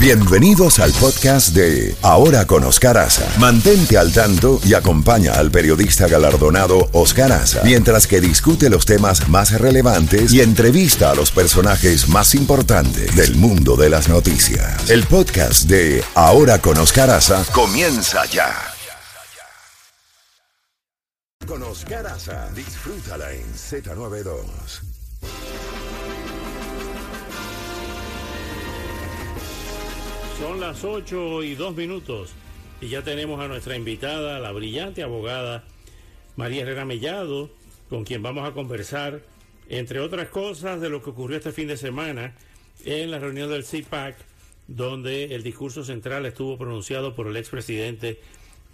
Bienvenidos al podcast de Ahora con Oscar Aza. Mantente al tanto y acompaña al periodista galardonado Oscar Aza mientras que discute los temas más relevantes y entrevista a los personajes más importantes del mundo de las noticias. El podcast de Ahora con Oscar Aza comienza ya. Con Oscar Aza, disfrútala en Z92. Son las 8 y 2 minutos y ya tenemos a nuestra invitada, la brillante abogada María Herrera Mellado, con quien vamos a conversar, entre otras cosas, de lo que ocurrió este fin de semana en la reunión del CIPAC, donde el discurso central estuvo pronunciado por el expresidente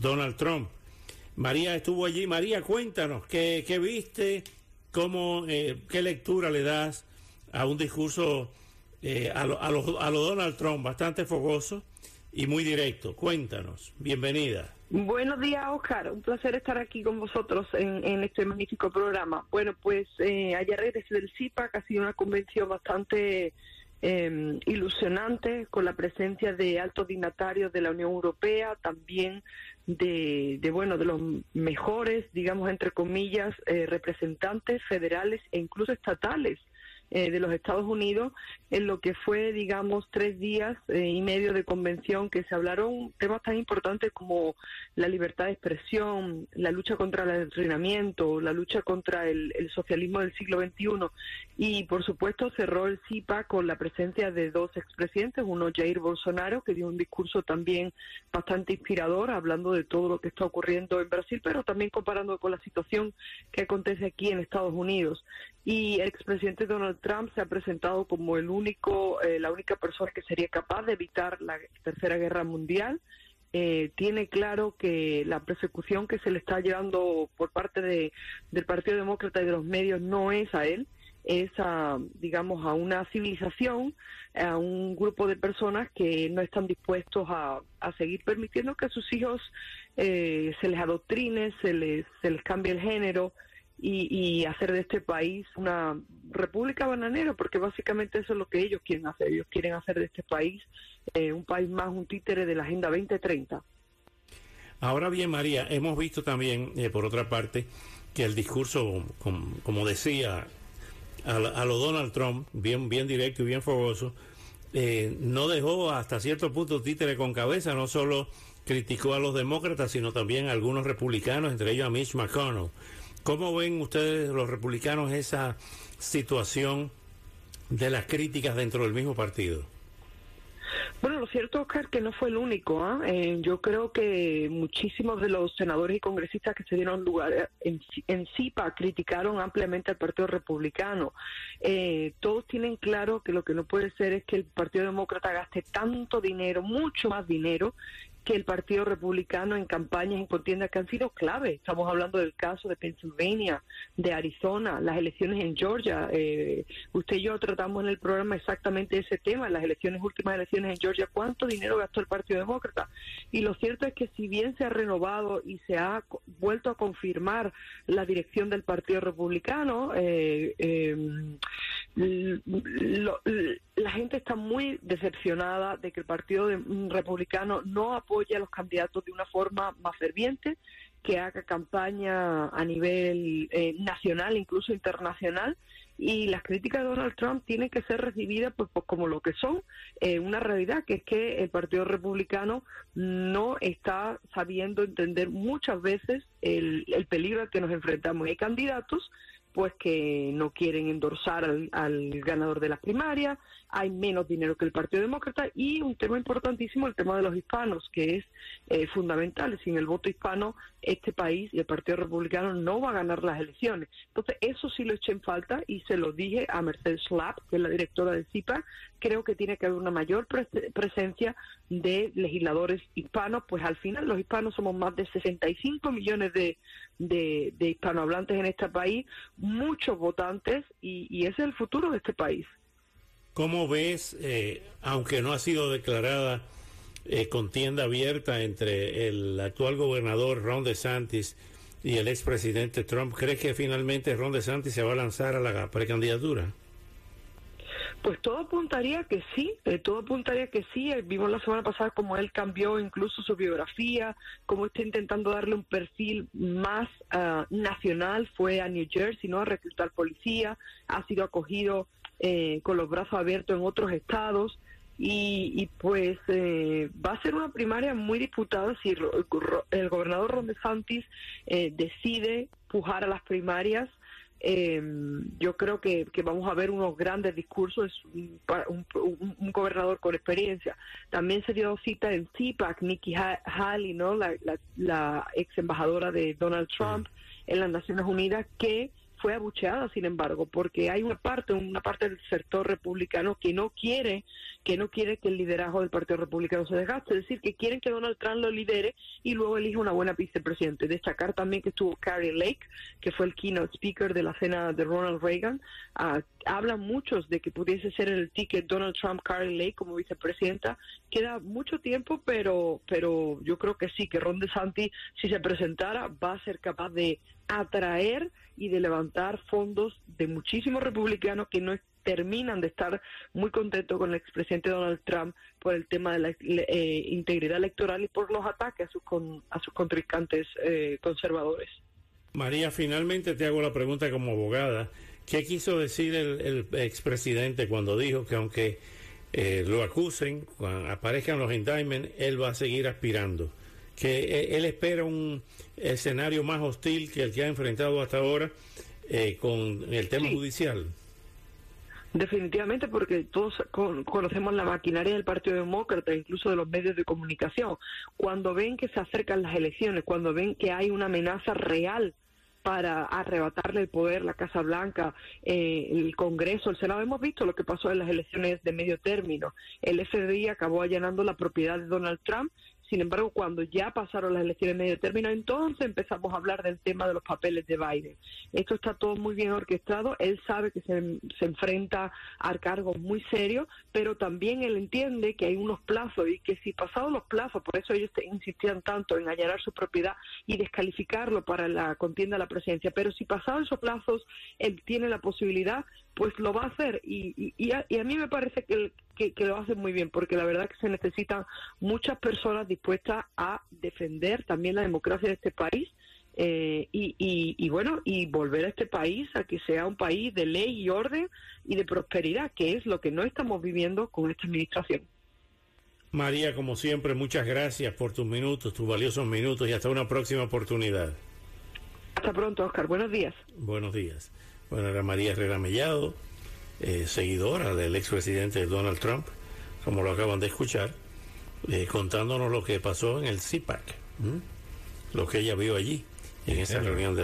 Donald Trump. María estuvo allí. María, cuéntanos, ¿qué, viste? Cómo, eh, ¿Qué lectura le das a un discurso eh, a, lo, a, lo, a, lo, Donald Trump, bastante fogoso y muy directo. Cuéntanos, bienvenida. Buenos días, Oscar. Un placer estar aquí con vosotros en, en este magnífico programa. Bueno, pues eh, ayer regresé del CIPAC, ha sido una convención bastante eh, ilusionante con la presencia de altos dignatarios de la Unión Europea, también de, de bueno de los mejores, digamos entre comillas, eh, representantes federales e incluso estatales eh, de los Estados Unidos en lo que fue, digamos, tres días eh, y medio de convención que se hablaron temas tan importantes como la libertad de expresión, la lucha contra el adoctrinamiento, la lucha contra el, socialismo del siglo XXI y, por supuesto, cerró el CIPA con la presencia de dos expresidentes, uno Jair Bolsonaro, que dio un discurso también bastante inspirador, hablando de todo lo que está ocurriendo en Brasil, pero también comparando con la situación que acontece aquí en Estados Unidos. Y el expresidente Donald Trump se ha presentado como el único, eh, la única persona que sería capaz de evitar la tercera guerra mundial. Eh, tiene claro que la persecución que se le está llevando por parte de, del Partido Demócrata y de los medios no es a él, es a, digamos, a una civilización, a un grupo de personas que no están dispuestos a, a seguir permitiendo que a sus hijos eh, se les adoctrine, se les, se les cambie el género, y, y, hacer de este país una república bananera, porque básicamente eso es lo que ellos quieren hacer. Ellos quieren hacer de este país eh, un país más, un títere de la Agenda 2030. Ahora bien, María, hemos visto también, eh, por otra parte, que el discurso, como, decía, a, a, lo Donald Trump, bien, bien directo y bien fogoso, eh, no dejó hasta cierto punto títere con cabeza, no solo criticó a los demócratas, sino también a algunos republicanos, entre ellos a Mitch McConnell. ¿Cómo ven ustedes los republicanos esa situación de las críticas dentro del mismo partido? Bueno, lo cierto, Oscar, que no fue el único. ¿eh? Eh, yo creo que muchísimos de los senadores y congresistas que se dieron lugar en, en CIPA criticaron ampliamente al Partido Republicano. Eh, todos tienen claro que lo que no puede ser es que el Partido Demócrata gaste tanto dinero, mucho más dinero, que el Partido Republicano en campañas, en contiendas que han sido clave. Estamos hablando del caso de Pennsylvania, de Arizona, las elecciones en Georgia. Eh, usted y yo tratamos en el programa exactamente ese tema, las elecciones, últimas elecciones en Georgia, cuánto dinero gastó el Partido Demócrata. Y lo cierto es que si bien se ha renovado y se ha vuelto a confirmar la dirección del Partido Republicano, eh, eh, lo, la gente está muy decepcionada de que el Partido Republicano no apoye a los candidatos de una forma más ferviente, que haga campaña a nivel eh, nacional, incluso internacional, y las críticas de Donald Trump tienen que ser recibidas pues, pues como lo que son, eh, una realidad, que es que el Partido Republicano no está sabiendo entender muchas veces el, el peligro al que nos enfrentamos. Hay candidatos pues que no quieren endorsar al, al, ganador de las primarias, hay menos dinero que el Partido Demócrata y un tema importantísimo, el tema de los hispanos, que es eh, fundamental. Sin el voto hispano, este país y el Partido Republicano no va a ganar las elecciones. Entonces, eso sí lo eché en falta y se lo dije a Mercedes Schlapp, que es la directora del CIPA. Creo que tiene que haber una mayor pre presencia de legisladores hispanos, pues al final los hispanos somos más de 65 millones de, de, hispanohablantes en este país, muchos votantes y, y ese es el futuro de este país. ¿Cómo ves, eh, aunque no ha sido declarada eh, contienda abierta entre el actual gobernador Ron DeSantis y el expresidente Trump, ¿crees que finalmente Ron DeSantis se va a lanzar a la precandidatura? Pues todo apuntaría que sí, eh, todo apuntaría que sí. Eh, vimos la semana pasada cómo él cambió incluso su biografía, cómo está intentando darle un perfil más ah, nacional. Fue a New Jersey, ¿no? A reclutar policía, ha sido acogido eh, con los brazos abiertos en otros estados. Y, pues va a ser una primaria muy disputada si el, gobernador Ron DeSantis decide pujar a las primarias eh, yo creo que, vamos a ver unos grandes discursos, un, un, gobernador con experiencia. También se dio cita en CPAC, Nikki Haley, ¿no? la, la, ex embajadora de Donald Trump en las Naciones Unidas, que fue abucheada, sin embargo, porque hay una parte, una parte del sector republicano que no quiere, que no quiere que el liderazgo del Partido Republicano se desgaste, es decir, que quieren que Donald Trump lo lidere y luego elija una buena vicepresidente. Destacar también que estuvo Carrie Lake, que fue el keynote speaker de la cena de Ronald Reagan. Uh, hablan muchos de que pudiese ser el ticket Donald Trump, Carrie Lake como vicepresidenta. Queda mucho tiempo, pero, pero yo creo que sí, que Ron DeSantis, si se presentara, va a ser capaz de atraer y de levantar fondos de muchísimos republicanos que no terminan de estar muy contentos con el expresidente Donald Trump por el tema de la eh, integridad electoral y por los ataques a sus, a sus contrincantes eh, conservadores. María, finalmente te hago la pregunta como abogada. ¿Qué quiso decir el, expresidente cuando dijo que aunque eh, lo acusen, aparezcan los indictments, él va a seguir aspirando? Que él espera un escenario más hostil que el que ha enfrentado hasta ahora eh, con el tema judicial. Definitivamente, porque todos conocemos la maquinaria del Partido Demócrata, incluso de los medios de comunicación. Cuando ven que se acercan las elecciones, cuando ven que hay una amenaza real para arrebatarle el poder, la Casa Blanca, eh, el Congreso, el Senado. Hemos visto lo que pasó en las elecciones de medio término. El FBI acabó allanando la propiedad de Donald Trump sin embargo, cuando ya pasaron las elecciones de medio término, entonces empezamos a hablar del tema de los papeles de Biden. Esto está todo muy bien orquestado. Él sabe que se, enfrenta a cargos muy serios, pero también él entiende que hay unos plazos y que si pasados los plazos, por eso ellos insistían tanto en allanar su propiedad y descalificarlo para la contienda a la presidencia, pero si pasados esos plazos, él tiene la posibilidad, pues lo va a hacer. Y, y, a, mí me parece que, que, lo hace muy bien, porque la verdad que se necesitan muchas personas dispuestas a defender también la democracia de este país. Eh, y, y, bueno, y volver a este país a que sea un país de ley y orden y de prosperidad, que es lo que no estamos viviendo con esta administración. María, como siempre, muchas gracias por tus minutos, tus valiosos minutos y hasta una próxima oportunidad. Hasta pronto, Oscar. Buenos días. Buenos días. Bueno, era María Herrera Mellado, eh, seguidora del expresidente Donald Trump, como lo acaban de escuchar, eh, contándonos lo que pasó en el CIPAC, lo que ella vio allí, en esa reunión del